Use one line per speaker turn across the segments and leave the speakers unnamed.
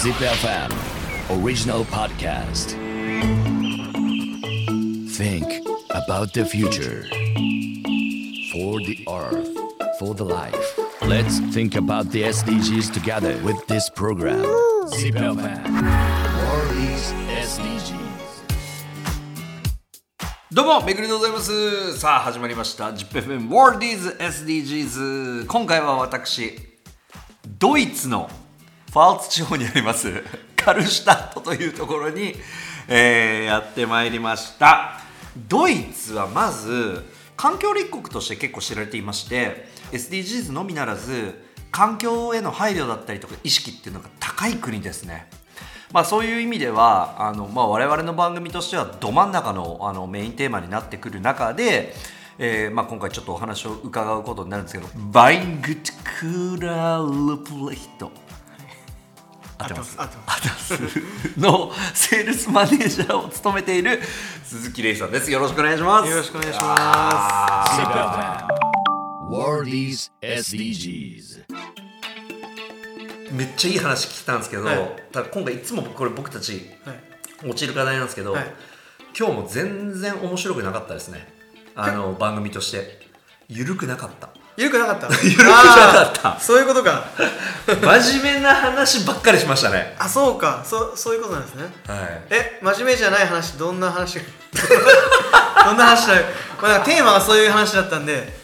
Zip FM original podcast. Think about the future. For the earth, for the life. Let's think about the SDGs together with this program. Zip FM World is SDGs.
どうもめぐりでございますさあ始まりました ZIPFM Worldies SDGs 今回は私ドイツの ファーツ地方にあります。カルシュタットというところに、えーやってまいりました。ドイツはまず環境立国として結構知られていまして SDGs のみならず環境への配慮だったりとか意識っていうのが高い国ですね。まあ、そういう意味ではあの、まあ、我々の番組としてはど真ん中のあのメインテーマになってくる中で、えーまあ、今回ちょっとお話を伺うことになるんですけどバイングックーラールプレヒト。合ってます。
合ってます。
合ってます。のセールスマネージャーを務めている鈴木玲さんです。よろしくお願いします。
よろしくお願いしま
SDGs.
めっちゃいい話聞いたんですけど、
はい。
ただ今回いつもこれ僕たち
す。はい。
落ちる課題なんですけど、
はい。
今日も全然面白くなかったですね。あの 番組として。緩くなかった
ゆるくなかった。
ゆるくなかった
そういうことか。
真面目な話ばっかりしましたね
あ、そうか。そうそういうことなんですね。
はい
え、真面目じゃない話、どんな話？どんな話だよ。まあ、テーマがそういう話だったんで、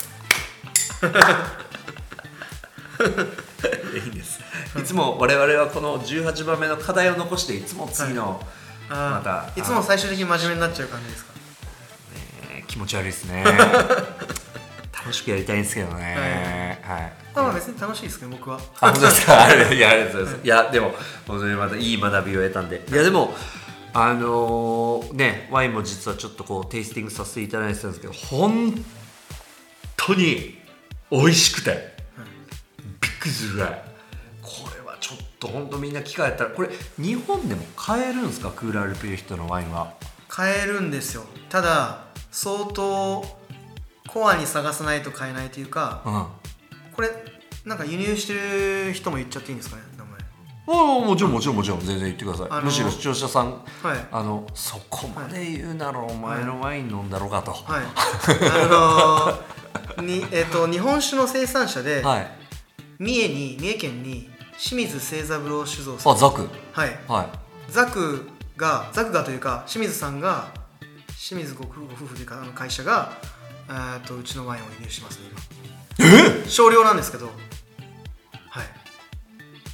いいんですいつも我々はこの18番目の課題を残していつも次の、ま
あ
た
ーいつも最終的に真面目になっちゃう感じですか？
えー気持ち悪いですね楽しくやりたいんですけどね。はい、
まあまあ別に楽しいですけど、僕は。
あ本当ですか。あれいやありがとうございます、いやでも本当にまたいい学びを得たんで。いやでもあのーねワインも実はちょっとこうテイスティングさせていただいてたんですけど本当に美味しくて、びっくりするぐらい。これはちょっと本当みんな機会あったらこれ日本でも買えるんですか？クーラールピルヒトのワインは。
買えるんですよ。ただ、相当コアに探さないと買えないというか、
うん。
これ、なんか輸入してる人も言っちゃっていいんですかね、名前。
ああもちろんもちろんもちろん全然言ってください、むしろ視聴者さん
はい。
あのそこまで言うならお前のワイン飲んだろうかと、
はい、あのー にえっと日本酒の生産者で、
はい。
三重に三重県に清水清三郎酒造さん。
あザク。
はい。
はい。
ザクがザクがというか清水さんが清水ご夫婦というかあの会社がえーっとうちのワインを輸入してますね今。少量なんですけど。はい。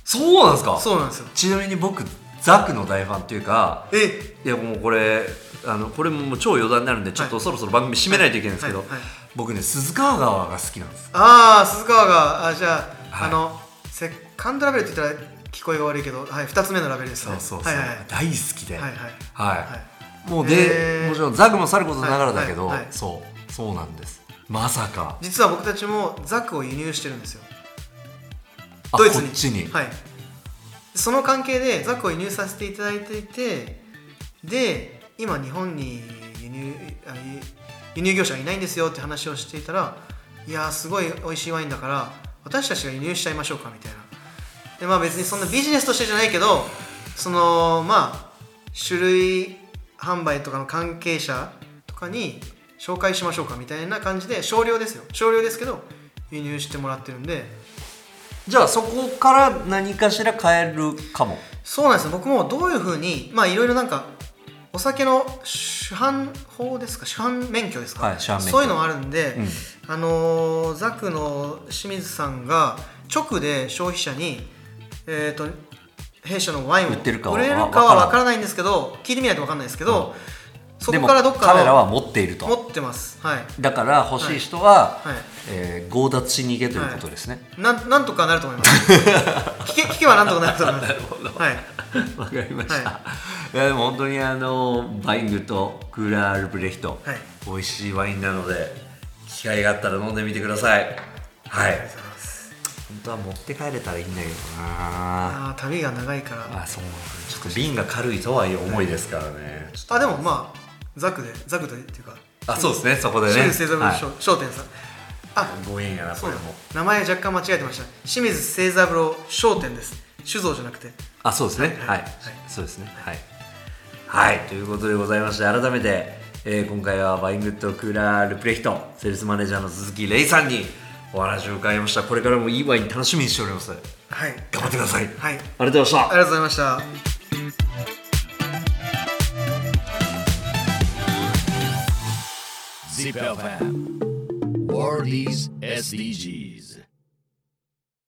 そうなんですか？
そうなんですよ。
ちなみに僕ザクの大ファンっていうか
え？
いやもうこれあのこれも超余談になるんでちょっとそろそろ番組締めないといけないんですけど、
はいはい
僕ね鈴川川が好きなんです。
ああ鈴川があじゃあ、
はい。
あのセカンドラベルって言ったら聞こえが悪いけど、はい、2つ目のラベルですね。
そうそうそう、
はいはいはい。
大好きで。
はいはい。
はい。
はい。
もうで、もちろんザクもさることながらだけど、
はい。
そうそうなんです。まさか。
実は僕たちもザクを輸入してるんですよ。
あ
ドイツに。
こっちに。
はい。その関係でザクを輸入させていただいていてで今日本に輸入あ輸輸入業者がいないんですよって話をしていたらいやーすごい美味しいワインだから私たちが輸入しちゃいましょうかみたいな。でまあ別にそんなビジネスとしてじゃないけどそのまあ種類販売とかの関係者とかに紹介しましょうかみたいな感じで少量ですよ。少量ですけど輸入してもらってるんで。
じゃあそこから何かしら変えるかも。
そうなんですよ。僕もどういうふうにまあいろいろなんかお酒の主犯法ですか？主犯免許ですか、
はい
そういうのがあるんで、
うん。
あのーザクの清水さんが直で消費者にえっ、と弊社のワインを
売ってるかは
売れるかは分からないんですけど聞いてみないと分かんないですけど、そ
でも
こからどっかの
彼らは持っていると。
持ってます。はい。
だから欲しい人は、
はい。
えー強奪しに行けということですね、
なんなんとかなると思います。聞け聞けばなんとかなると思います。はい。
わかりました、、
はい。
やでも本当にあのバイングとクーラールブレヒト、
はい。
美味しいワインなので機会があったら飲んでみてください。はい。本当は持って帰れたらいいんだけどな。
ああ旅が長いから。
あそうちょっと瓶が軽いとはいえ重いですからね、ちょっと
あでもまあザクでザクでっていうか
あそうですね。そこでね。
清水清三郎
はい。
商商店さん。あ
ご縁やなこ
そうだ。
れも。
名前若干間違えてました。清水清三郎商店です。酒造じゃなくて。
あそうですね。はい、そうですね。はい。はい。ということでございまして改めて、えー今回はバイングッドクーラールプレヒトセールスマネージャーの鈴木玲さんにお話を伺いました。これからもいいワイン楽しみにしております。
はい。
頑張ってください、
はい。
ありがとうございました。
ありがとうございました
Seatbelt Fam. Worldies SDGs.